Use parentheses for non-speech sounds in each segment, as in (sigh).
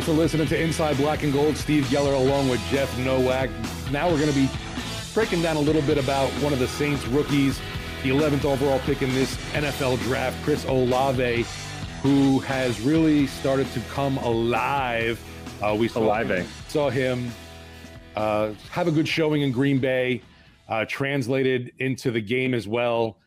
Thanks for listening to Inside Black and Gold. Steve Geller along with Jeff Nowak. Now we're going to be breaking down a little bit about one of the Saints rookies, the 11th overall pick in this NFL draft, Chris Olave, who has really started to come alive. Uh, we saw Olave. him, saw him uh, have a good showing in Green Bay, uh, translated into the game as well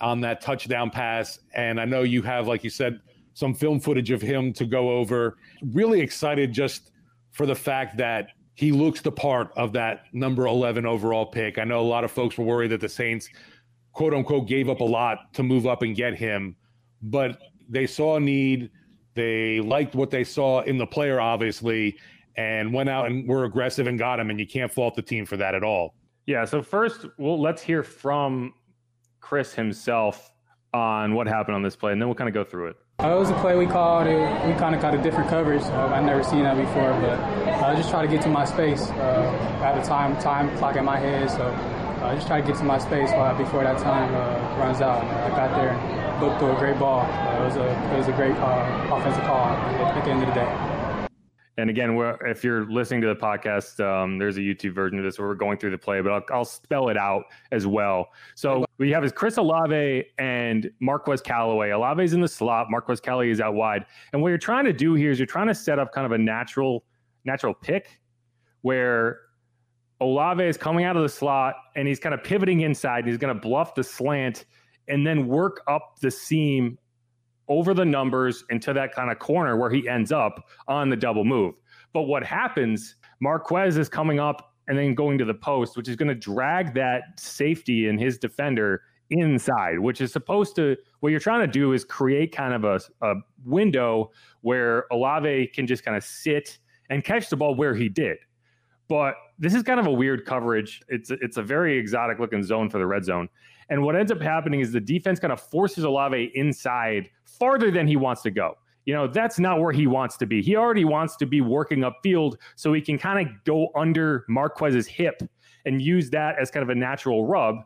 on that touchdown pass. And I know you have, like you said, some film footage of him to go over. Really excited just for the fact that he looks the part of that number 11 overall pick. I know a lot of folks were worried that the Saints, quote unquote, gave up a lot to move up and get him, but they saw a need. They liked what they saw in the player, obviously, and went out and were aggressive and got him. And you can't fault the team for that at all. Yeah. So first, well, let's hear from Chris himself on what happened on this play, and then we'll kind of go through it. Uh, it was a play we called. It, we kind of got a different coverage. Uh, I've never seen that before, but I uh, just try to get to my space. Uh, I have a time time clock in my head, so I just try to get to my space while, before that time uh, runs out. I got there and threw a great ball. Uh, it was a it was a great uh, offensive call at the end of the day. And again, if you're listening to the podcast, um, there's a YouTube version of this where we're going through the play, but I'll, I'll spell it out as well. So we have is Chris Olave and Marquez Callaway. Olave's in the slot. Marquez Callaway is out wide. And what you're trying to do here is you're trying to set up kind of a natural, natural pick where Olave is coming out of the slot and he's kind of pivoting inside. He's going to bluff the slant and then work up the seam over the numbers into that kind of corner where he ends up on the double move. But what happens, Marquez is coming up and then going to the post, which is going to drag that safety and his defender inside, which is supposed to, what you're trying to do is create kind of a, a window where Olave can just kind of sit and catch the ball where he did. But this is kind of a weird coverage. It's it's a very exotic looking zone for the red zone. And what ends up happening is the defense kind of forces Olave inside farther than he wants to go. You know, that's not where he wants to be. He already wants to be working upfield so he can kind of go under Marquez's hip and use that as kind of a natural rub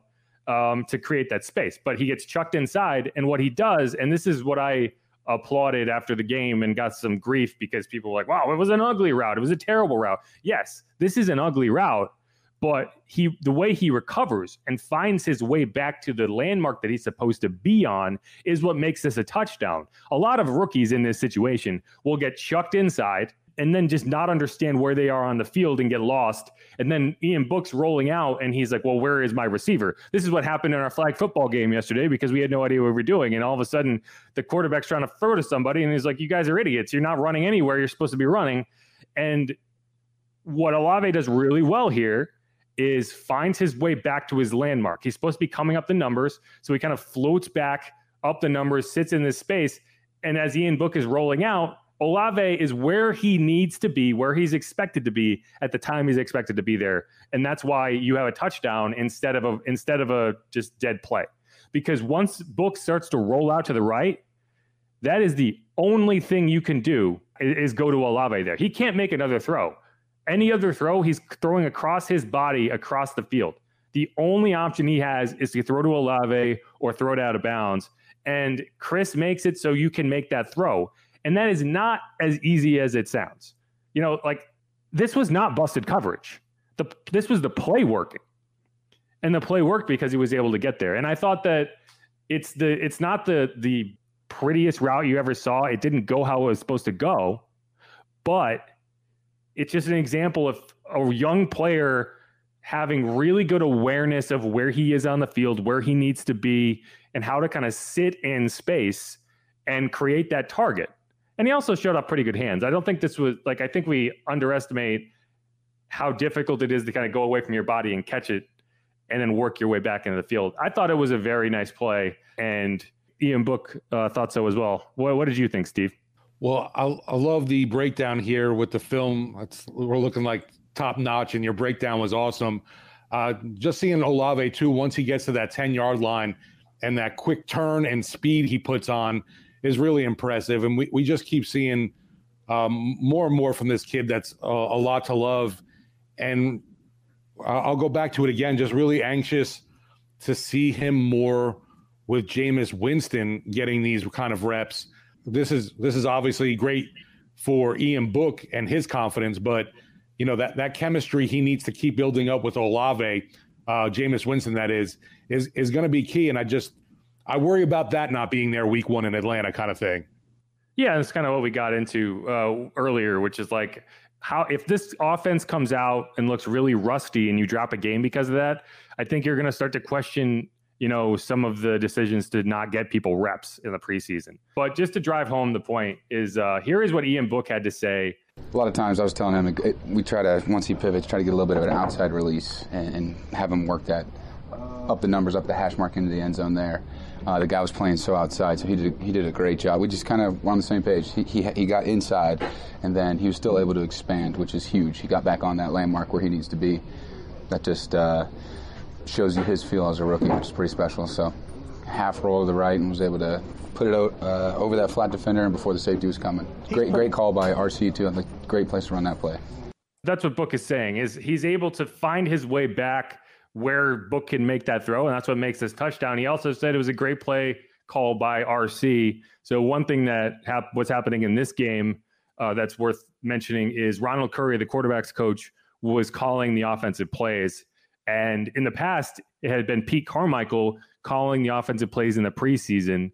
um, to create that space. But he gets chucked inside. And what he does, and this is what I applauded after the game and got some grief because people were like, wow, it was an ugly route. It was a terrible route. Yes, this is an ugly route, but he the way he recovers and finds his way back to the landmark that he's supposed to be on is what makes this a touchdown. A lot of rookies in this situation will get chucked inside and then just not understand where they are on the field and get lost. And then Ian Book's rolling out and he's like, Well, where is my receiver? This is what happened in our flag football game yesterday because we had no idea what we were doing. And all of a sudden, the quarterback's trying to throw to somebody and he's like, You guys are idiots. You're not running anywhere you're supposed to be running. And what Olave does really well here is finds his way back to his landmark. He's supposed to be coming up the numbers. So he kind of floats back up the numbers, sits in this space. And as Ian Book is rolling out, Olave is where he needs to be, where he's expected to be at the time he's expected to be there, and that's why you have a touchdown instead of a instead of a just dead play. Because once Book starts to roll out to the right, that is the only thing you can do is, is go to Olave there. He can't make another throw. Any other throw, he's throwing across his body across the field. The only option he has is to throw to Olave or throw it out of bounds. And Chris makes it so you can make that throw. And that is not as easy as it sounds. You know, like this was not busted coverage. The, this was the play working. And the play worked because he was able to get there. And I thought that it's the it's not the the prettiest route you ever saw. It didn't go how it was supposed to go, but it's just an example of a young player having really good awareness of where he is on the field, where he needs to be, and how to kind of sit in space and create that target. And he also showed up pretty good hands. I don't think this was like, I think we underestimate how difficult it is to kind of go away from your body and catch it and then work your way back into the field. I thought it was a very nice play, and Ian Book uh, thought so as well. What, what did you think, Steve? Well, I, I love the breakdown here with the film. It's, we're looking like top notch, and your breakdown was awesome. Uh, just seeing Olave too, once he gets to that 10 yard line and that quick turn and speed he puts on is really impressive. And we, we just keep seeing um, more and more from this kid that's a, a lot to love. And I'll go back to it again, just really anxious to see him more with Jameis Winston getting these kind of reps. This is this is obviously great for Ian Book and his confidence, but you know that that chemistry he needs to keep building up with Olave, uh, Jameis Winston, that is is is going to be key. And I just I worry about that not being there week one in Atlanta, kind of thing. Yeah, that's kind of what we got into uh, earlier, which is like how if this offense comes out and looks really rusty and you drop a game because of that, I think you're going to start to question, you know, some of the decisions to not get people reps in the preseason. But just to drive home the point is uh, here is what Ian Book had to say. A lot of times I was telling him it, we try to once he pivots, try to get a little bit of an outside release and, and have him work that up the numbers, up the hash mark into the end zone there. Uh, the guy was playing so outside, so he did he did a great job. We just kind of were on the same page. He, he, he got inside, and then he was still able to expand, which is huge. He got back on that landmark where he needs to be. That just uh, shows you his feel as a rookie, which is pretty special. So half roll to the right and was able to put it out, uh, over that flat defender and before the safety was coming. Great great call by RC too. Like great place to run that play. That's what Book is saying. Is he's able to find his way back where Book can make that throw, and that's what makes this touchdown. He also said it was a great play call by RC. So one thing that hap- what's happening in this game uh, that's worth mentioning is Ronald Curry, the quarterbacks coach, was calling the offensive plays, and in the past it had been Pete Carmichael calling the offensive plays in the preseason,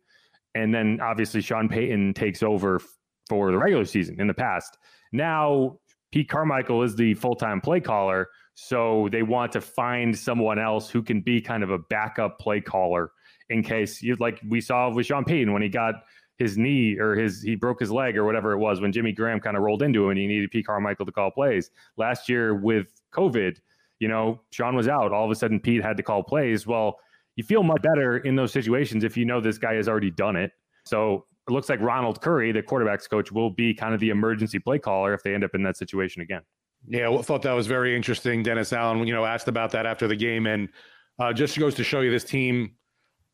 and then obviously Sean Payton takes over for the regular season in the past. Now Pete Carmichael is the full time play caller. So they want to find someone else who can be kind of a backup play caller in case you like we saw with Sean Payton when he got his knee or his he broke his leg or whatever it was when Jimmy Graham kind of rolled into him and he needed Pete Carmichael to call plays. Last year with COVID, you know, Sean was out. All of a sudden Pete had to call plays. Well, you feel much better in those situations if you know this guy has already done it. So it looks like Ronald Curry, the quarterbacks coach, will be kind of the emergency play caller if they end up in that situation again. Yeah, well, thought that was very interesting. Dennis Allen, you know, asked about that after the game, and uh, just goes to show you this team,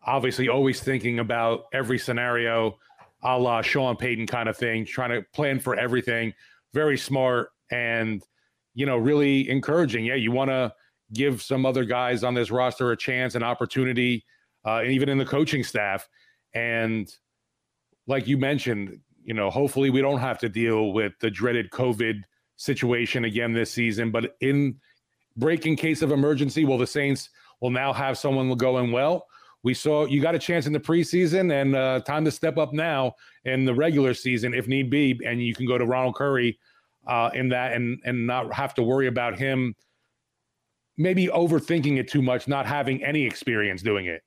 obviously, always thinking about every scenario, a la Sean Payton kind of thing, trying to plan for everything. Very smart and you know, really encouraging. Yeah, you want to give some other guys on this roster a chance, an opportunity, uh, and even in the coaching staff. And like you mentioned, you know, hopefully we don't have to deal with the dreaded COVID situation again this season. But in break in case of emergency. Well, the Saints will now have someone going well. We saw you got a chance in the preseason and uh, time to step up now in the regular season if need be, and you can go to Ronald Curry uh, in that and and not have to worry about him maybe overthinking it too much, not having any experience doing it.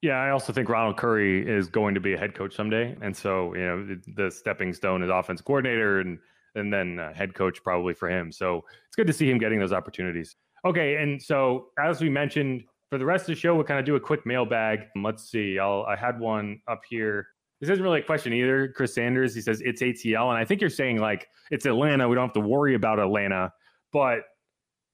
Yeah, I also think Ronald Curry is going to be a head coach someday, and so you know the, stepping stone is offense coordinator and and then uh, head coach probably for him. So it's good to see him getting those opportunities. Okay, and so as we mentioned, for the rest of the show, we'll kind of do a quick mailbag. Let's see. I'll I had one up here. This isn't really a question either. Chris Sanders, he says it's ATL, and I think you're saying like it's Atlanta. We don't have to worry about Atlanta, but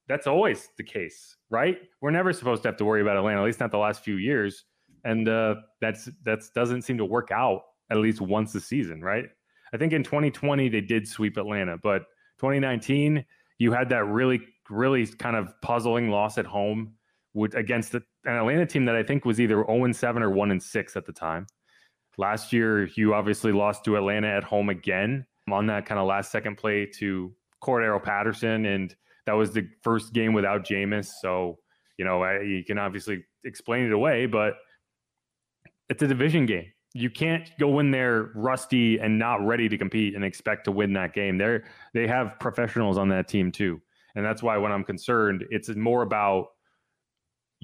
that's always the case, right? We're never supposed to have to worry about Atlanta, at least not the last few years, and uh, that's that's doesn't seem to work out at least once a season, right? I think in 2020 they did sweep Atlanta, but 2019 you had that really really kind of puzzling loss at home with against the, an Atlanta team that I think was either 0 7 or 1 and 6 at the time. Last year, you obviously lost to Atlanta at home again on that kind of last second play to Cordarrelle Patterson. And that was the first game without Jameis. So, you know, you can obviously explain it away, but it's a division game. You can't go in there rusty and not ready to compete and expect to win that game. They're they have professionals on that team too. And that's why when I'm concerned, it's more about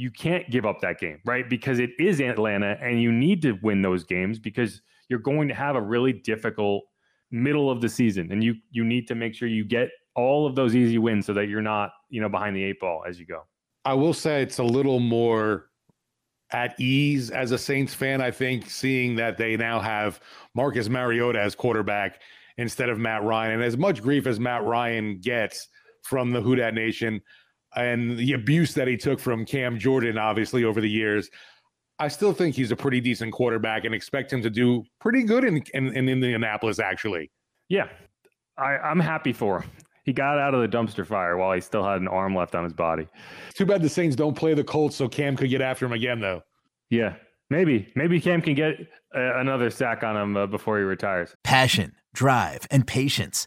you can't give up that game, right? Because it is Atlanta and you need to win those games because you're going to have a really difficult middle of the season and you you need to make sure you get all of those easy wins so that you're not, you know, behind the eight ball as you go. I will say it's a little more at ease as a Saints fan, I think, seeing that they now have Marcus Mariota as quarterback instead of Matt Ryan. And as much grief as Matt Ryan gets from the Who Dat Nation, and the abuse that he took from Cam Jordan, obviously, over the years. I still think he's a pretty decent quarterback and expect him to do pretty good in, in, in Indianapolis, actually. Yeah, I, I'm happy for him. He got out of the dumpster fire while he still had an arm left on his body. Too bad the Saints don't play the Colts so Cam could get after him again, though. Yeah, maybe. Maybe Cam can get uh, another sack on him uh, before he retires. Passion, drive, and patience.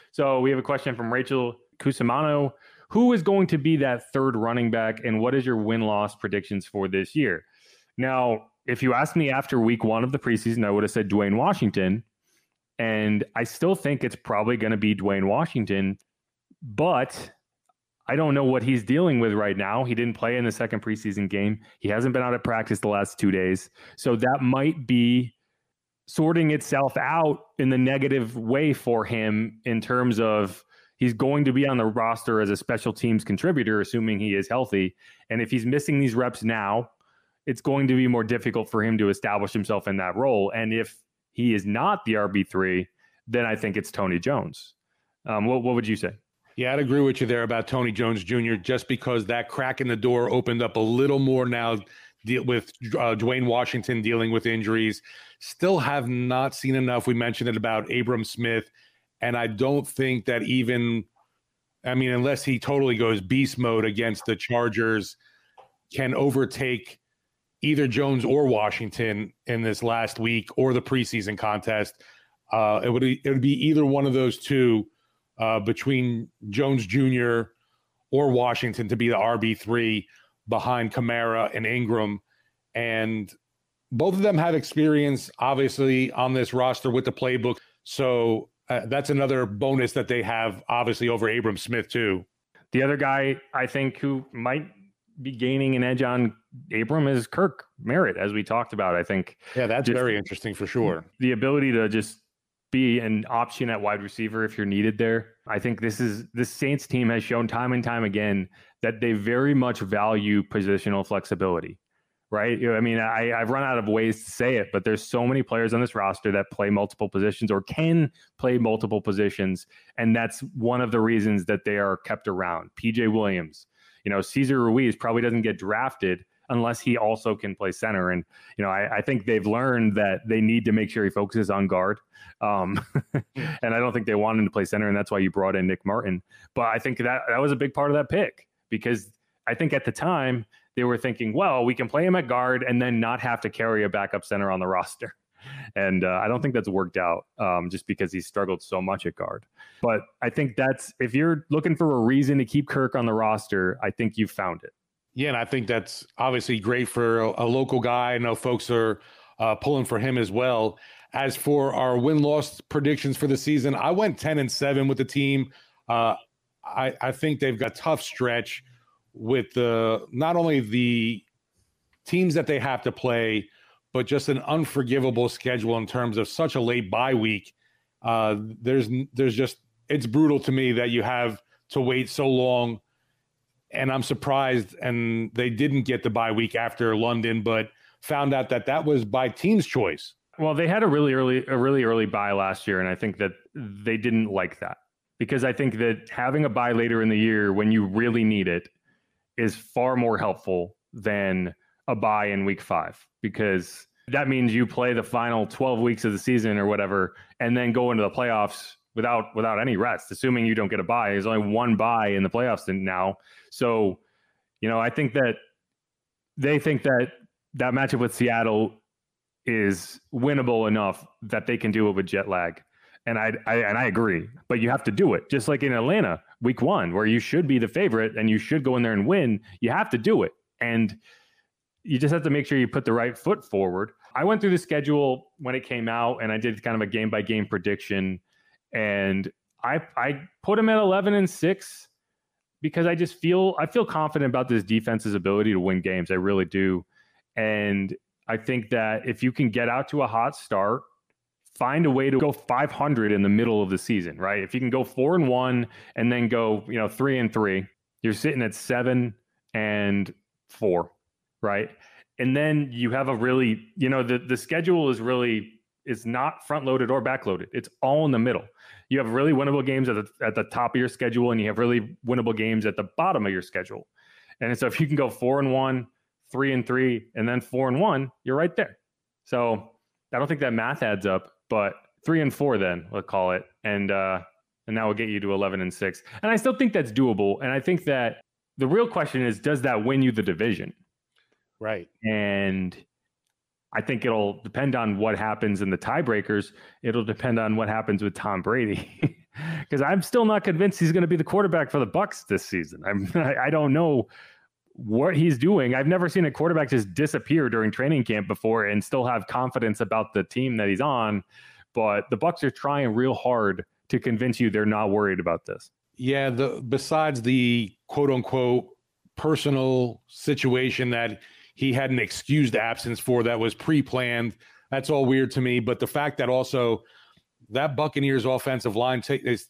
So we have a question from Rachel Cusimano. Who is going to be that third running back, and what is your win loss predictions for this year? Now, if you asked me after week one of the preseason, I would have said Dwayne Washington. And I still think it's probably going to be Dwayne Washington, but I don't know what he's dealing with right now. He didn't play in the second preseason game. He hasn't been out of practice the last two days. So that might be sorting itself out in the negative way for him in terms of he's going to be on the roster as a special teams contributor, assuming he is healthy. And if he's missing these reps now, it's going to be more difficult for him to establish himself in that role. And if he is not the RB3, then I think it's Tony Jones. Um, what, what would you say? Yeah, I'd agree with you there about Tony Jones Jr. Just because that crack in the door opened up a little more now deal with uh, Dwayne Washington dealing with injuries. Still have not seen enough. We mentioned it about Abram Smith, and I don't think that even, I mean, unless he totally goes beast mode against the Chargers, can overtake either Jones or Washington in this last week or the preseason contest. Uh, it would it would be either one of those two uh, between Jones Jr. or Washington to be the RB three behind Kamara and Ingram. And both of them have experience, obviously, on this roster with the playbook. So uh, that's another bonus that they have, obviously, over Abram Smith, too. The other guy I think who might be gaining an edge on Abram is Kirk Merritt, as we talked about. I think. Yeah, that's very interesting for sure. The ability to just be an option at wide receiver if you're needed there. I think this is the Saints team has shown time and time again that they very much value positional flexibility. Right. I mean, I, I've run out of ways to say it, but there's so many players on this roster that play multiple positions or can play multiple positions. And that's one of the reasons that they are kept around. PJ Williams, you know, Cesar Ruiz probably doesn't get drafted unless he also can play center. And, you know, I, I think they've learned that they need to make sure he focuses on guard. Um, (laughs) and I don't think they want him to play center. And that's why you brought in Nick Martin. But I think that that was a big part of that pick because I think at the time they were thinking, well, we can play him at guard and then not have to carry a backup center on the roster. (laughs) And uh, I don't think that's worked out um, just because he struggled so much at guard. But I think that's if you're looking for a reason to keep Kirk on the roster, I think you've found it. Yeah, and I think that's obviously great for a, a local guy. I know folks are uh, pulling for him as well. As for our win loss predictions for the season, I went 10 and 7 with the team. Uh, I, I think they've got tough stretch with the not only the teams that they have to play, but just an unforgivable schedule in terms of such a late bye week. Uh, there's there's just it's brutal to me that you have to wait so long and I'm surprised. And they didn't get the bye week after London, but found out that that was by team's choice. Well, they had a really early, a really early bye last year, and I think that they didn't like that because I think that having a bye later in the year when you really need it is far more helpful than a bye in week five because that means you play the final 12 weeks of the season or whatever and then go into the playoffs without without any rest, assuming you don't get a bye There's only one bye in the playoffs now. So, you know, I think that they think that that matchup with Seattle is winnable enough that they can do it with jet lag. And I, I and I agree, but you have to do it. Just like in Atlanta, week one, where you should be the favorite and you should go in there and win, you have to do it. And you just have to make sure you put the right foot forward. I went through the schedule when it came out and I did kind of a game by game prediction and I I put them at 11 and 6 because I just feel I feel confident about this defense's ability to win games. I really do. And I think that if you can get out to a hot start, find a way to go 500 in the middle of the season, right? If you can go 4 and 1 and then go, you know, 3 and 3, you're sitting at 7 and 4, right? And then you have a really, you know, the the schedule is really is not front loaded or back loaded. It's all in the middle. You have really winnable games at the, at the top of your schedule, and you have really winnable games at the bottom of your schedule. And so if you can go four and one, three and three, and then four and one, you're right there. So I don't think that math adds up, but three and four, then we'll call it, and uh, and that will get you to eleven and six. And I still think that's doable. And I think that the real question is, does that win you the division? Right. And I think it'll depend on what happens in the tiebreakers. It'll depend on what happens with Tom Brady, (laughs) because I'm still not convinced he's going to be the quarterback for the bucks this season. I'm (laughs) I don't know what he's doing. I've never seen a quarterback just disappear during training camp before and still have confidence about the team that he's on. But the Bucks are trying real hard to convince you they're not worried about this. Yeah, the besides the quote unquote personal situation that he had an excused absence for that was pre-planned. That's all weird to me. But the fact that also that Buccaneers offensive line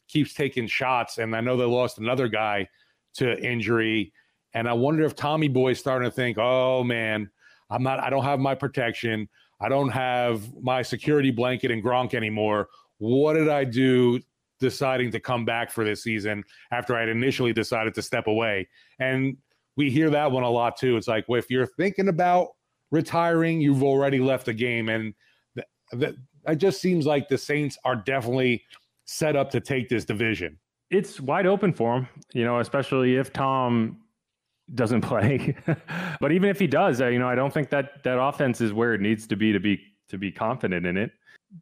keeps taking shots, and I know they lost another guy to injury, and I wonder if Tommy Boy's starting to think, oh man, I'm not, I don't have my protection, I don't have my security blanket and Gronk anymore. What did I do deciding to come back for this season after I had initially decided to step away? And we hear that one a lot too. It's like, well, if you're thinking about retiring, you've already left the game. And that th- it just seems like the Saints are definitely set up to take this division. It's wide open for them, you know, especially if Tom doesn't (laughs) play. but even if he does, you know, I don't think that that offense is where it needs to be to be to be confident in it.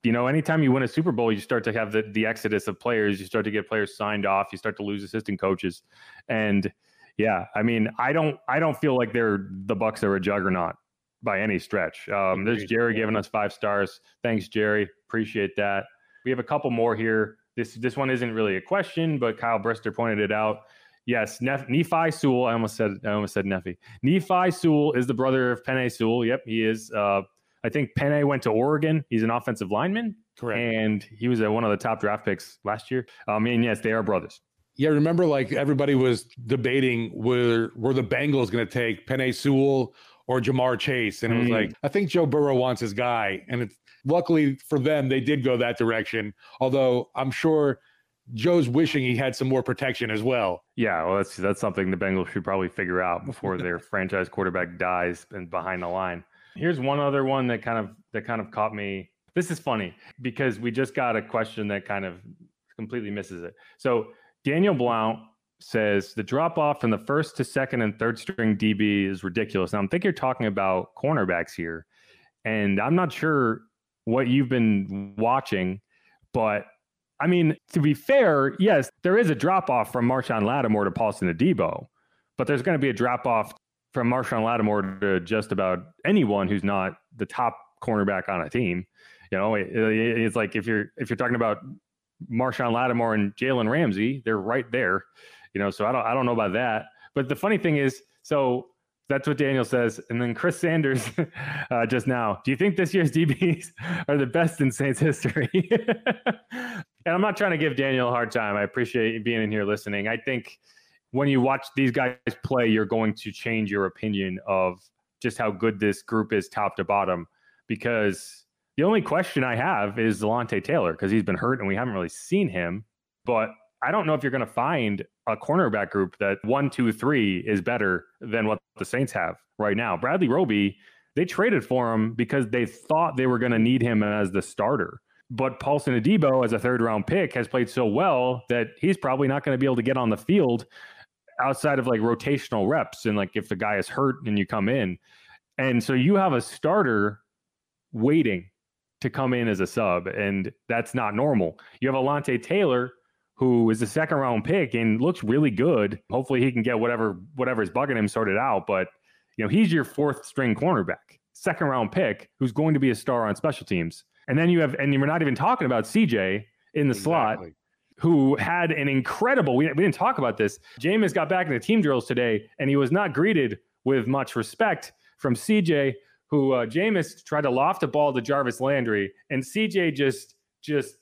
You know, anytime you win a Super Bowl, you start to have the, the exodus of players. You start to get players signed off. You start to lose assistant coaches, and yeah, I mean, I don't, I don't feel like they're the Bucks are a juggernaut by any stretch. Um, there's Jerry giving us five stars. Thanks, Jerry. Appreciate that. We have a couple more here. This this one isn't really a question, but Kyle Brister pointed it out. Yes, Nef- Nephi Sewell. I almost said I almost said Nephi. Nephi Sewell is the brother of Penei Sewell. Yep, he is. Uh, I think Penei went to Oregon. He's an offensive lineman. Correct. And he was uh, one of the top draft picks last year. I mean, yes, they are brothers. Yeah, remember like everybody was debating were were the Bengals going to take Penei Sewell or Ja'Marr Chase, and it was Mm. like I think Joe Burrow wants his guy, and it's luckily for them they did go that direction. Although I'm sure Joe's wishing he had some more protection as well. Yeah, well, that's that's something the Bengals should probably figure out before their (laughs) franchise quarterback dies and behind the line. Here's one other one that kind of that kind of caught me. This is funny because we just got a question that kind of completely misses it. So Daniel Blount says the drop off from the first to second and third string DB is ridiculous. Now I think you're talking about cornerbacks here, and I'm not sure what you've been watching, but I mean, to be fair, yes, there is a drop off from Marshon Lattimore to Paulson Adebo, but there's going to be a drop off from Marshon Lattimore to just about anyone who's not the top cornerback on a team. You know, it- it- it's like if you're if you're talking about Marshon Lattimore and Jalen Ramsey, they're right there. You know, so I don't I don't know about that. But the funny thing is, so that's what Daniel says, and then Chris Sanders (laughs) uh, just now. Do you think this year's (laughs) DBs are the best in Saints history? (laughs) and I'm not trying to give Daniel a hard time. I appreciate being in here listening. I think when you watch these guys play, you're going to change your opinion of just how good this group is top to bottom. Because the only question I have is Delonte Taylor because he's been hurt and we haven't really seen him. But I don't know if you're going to find a cornerback group that one, two, three is better than what the Saints have right now. Bradley Roby, they traded for him because they thought they were going to need him as the starter. But Paulson Adebo, as a third round pick, has played so well that he's probably not going to be able to get on the field outside of like rotational reps. And like if the guy is hurt and you come in. And so you have a starter waiting to come in as a sub, and that's not normal. You have Alontae Taylor, who is a second round pick and looks really good. Hopefully he can get whatever whatever's bugging him sorted out. But you know, he's your fourth string cornerback, second round pick, who's going to be a star on special teams. And then you have, and we're not even talking about CJ in the slot, who had an incredible. We, we didn't talk about this. Jameis got back into team drills today, and he was not greeted with much respect from CJ, who uh, Jameis tried to loft a ball to Jarvis Landry, and CJ just just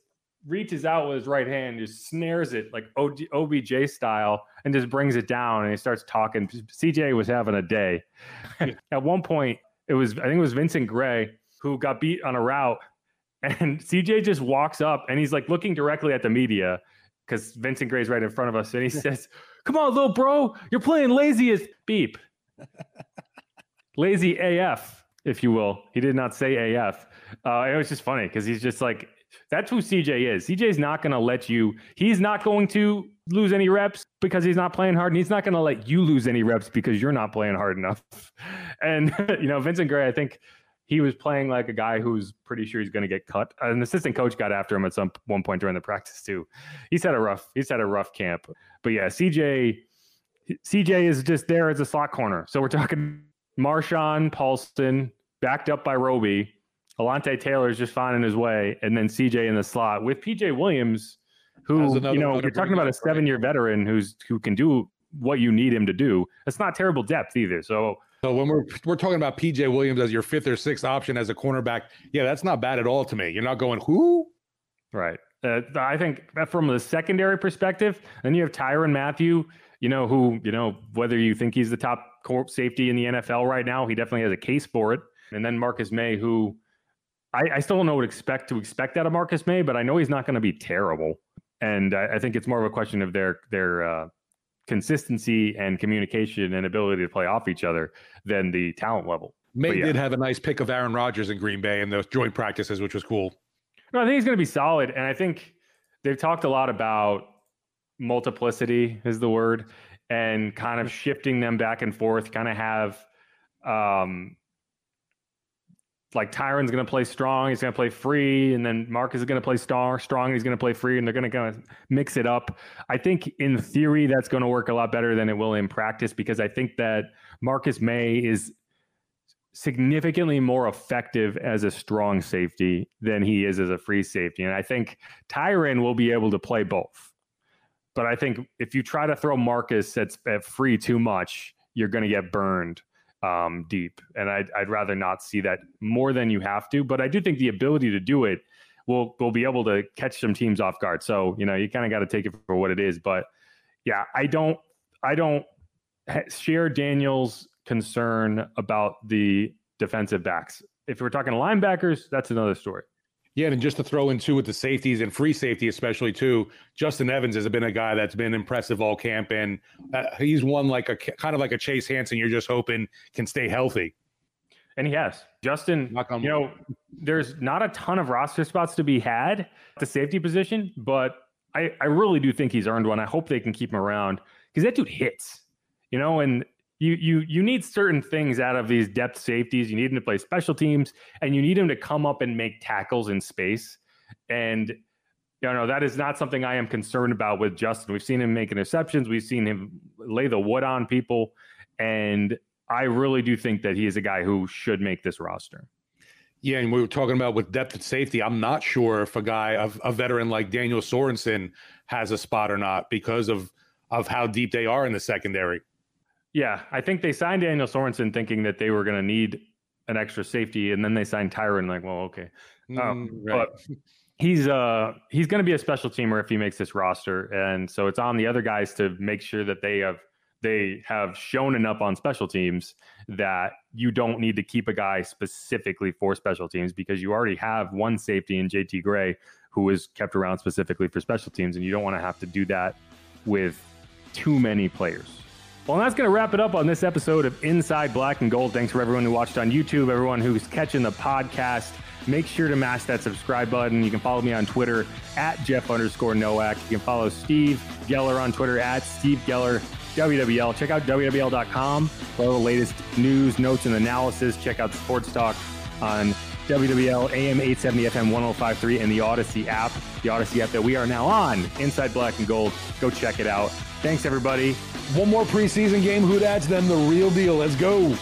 reaches out with his right hand, just snares it like OBJ style, and just brings it down. And he starts talking. CJ was having a day. (laughs) At one point, it was I think it was Vincent Gray who got beat on a route, and (laughs) CJ just walks up and he's like looking directly at the media because Vincent Gray's right in front of us, and he says, "Come on, little bro, you're playing lazy as beep." (laughs) lazy AF, if you will. He did not say AF. Uh, it was just funny because he's just like, that's who CJ is. CJ's not going to let you, he's not going to lose any reps because he's not playing hard. And he's not going to let you lose any reps because you're not playing hard enough. (laughs) And, you know, Vincent Gray, I think he was playing like a guy who's pretty sure he's going to get cut. An assistant coach got after him at some one point during the practice too. He's had a rough, he's had a rough camp. But yeah, CJ, CJ is just there as a slot corner. So we're talking Marshon Paulson backed up by Roby. Alontae Taylor is just finding his way, and then CJ in the slot with PJ Williams, who you know you're talking about a seven-year veteran who's who can do what you need him to do. It's not terrible depth either. So So when we're we're talking about PJ Williams as your fifth or sixth option as a cornerback, yeah, that's not bad at all to me. You're not going who? Right. Uh, I think from the secondary perspective, then you have Tyrann Mathieu, you know, who, you know, whether you think he's the top safety in the NFL right now, he definitely has a case for it. And then Marcus Maye, who I, I still don't know what expect to expect out of Marcus Maye, but I know he's not going to be terrible. And I, I think it's more of a question of their their uh, consistency and communication and ability to play off each other than the talent level. Maye yeah. did have a nice pick of Aaron Rodgers in Green Bay in those joint practices, which was cool. No, I think he's going to be solid, and I think they've talked a lot about multiplicity is the word, and kind of shifting them back and forth. Kind of have, um, like Tyrann's going to play strong, he's going to play free, and then Marcus is going to play star strong, he's going to play free, and they're going to kind of mix it up. I think in theory that's going to work a lot better than it will in practice because I think that Marcus Maye is significantly more effective as a strong safety than he is as a free safety. And I think Tyrann will be able to play both. But I think if you try to throw Marcus at, at free too much, you're going to get burned um, deep. And I'd, I'd rather not see that more than you have to. But I do think the ability to do it will will be able to catch some teams off guard. So you know, you kind of got to take it for what it is. But yeah, I don't I don't share Daniel's concern about the defensive backs. If we're talking linebackers, that's another story. Yeah, and just to throw in too with the safeties and free safety, especially too, Justin Evans has been a guy that's been impressive all camp, and uh, he's one like a kind of like a Chase Hansen. You're just hoping can stay healthy, and he has. Justin, you know, there's not a ton of roster spots to be had at the safety position, but I, I really do think he's earned one. I hope they can keep him around because that dude hits, you know, and you you you need certain things out of these depth safeties. You need them to play special teams, and you need them to come up and make tackles in space. And you know that is not something I am concerned about with Justin. We've seen him make interceptions. We've seen him lay the wood on people, and I really do think that he is a guy who should make this roster. Yeah, and we were talking about with depth and safety. I'm not sure if a guy, a, a veteran like Daniel Sorensen, has a spot or not because of of how deep they are in the secondary. Yeah, I think they signed Daniel Sorensen thinking that they were going to need an extra safety, and then they signed Tyrann. Like, well, okay, mm, um, right. but he's uh he's going to be a special teamer if he makes this roster, and so it's on the other guys to make sure that they have they have shown enough on special teams that you don't need to keep a guy specifically for special teams because you already have one safety in JT Gray who is kept around specifically for special teams, and you don't want to have to do that with too many players. Well, that's going to wrap it up on this episode of Inside Black and Gold. Thanks for everyone who watched on YouTube, everyone who's catching the podcast. Make sure to mash that subscribe button. You can follow me on Twitter at Jeff underscore Nowak. You can follow Steve Geller on Twitter at Steve Geller WWL. Check out WWL.com for all the latest news, notes, and analysis. Check out Sports Talk on WWL AM 870 FM 1053 and the Audacy app, the Audacy app that we are now on, Inside Black and Gold. Go check it out. Thanks, everybody. One more preseason game. Who that's then the real deal. Let's go.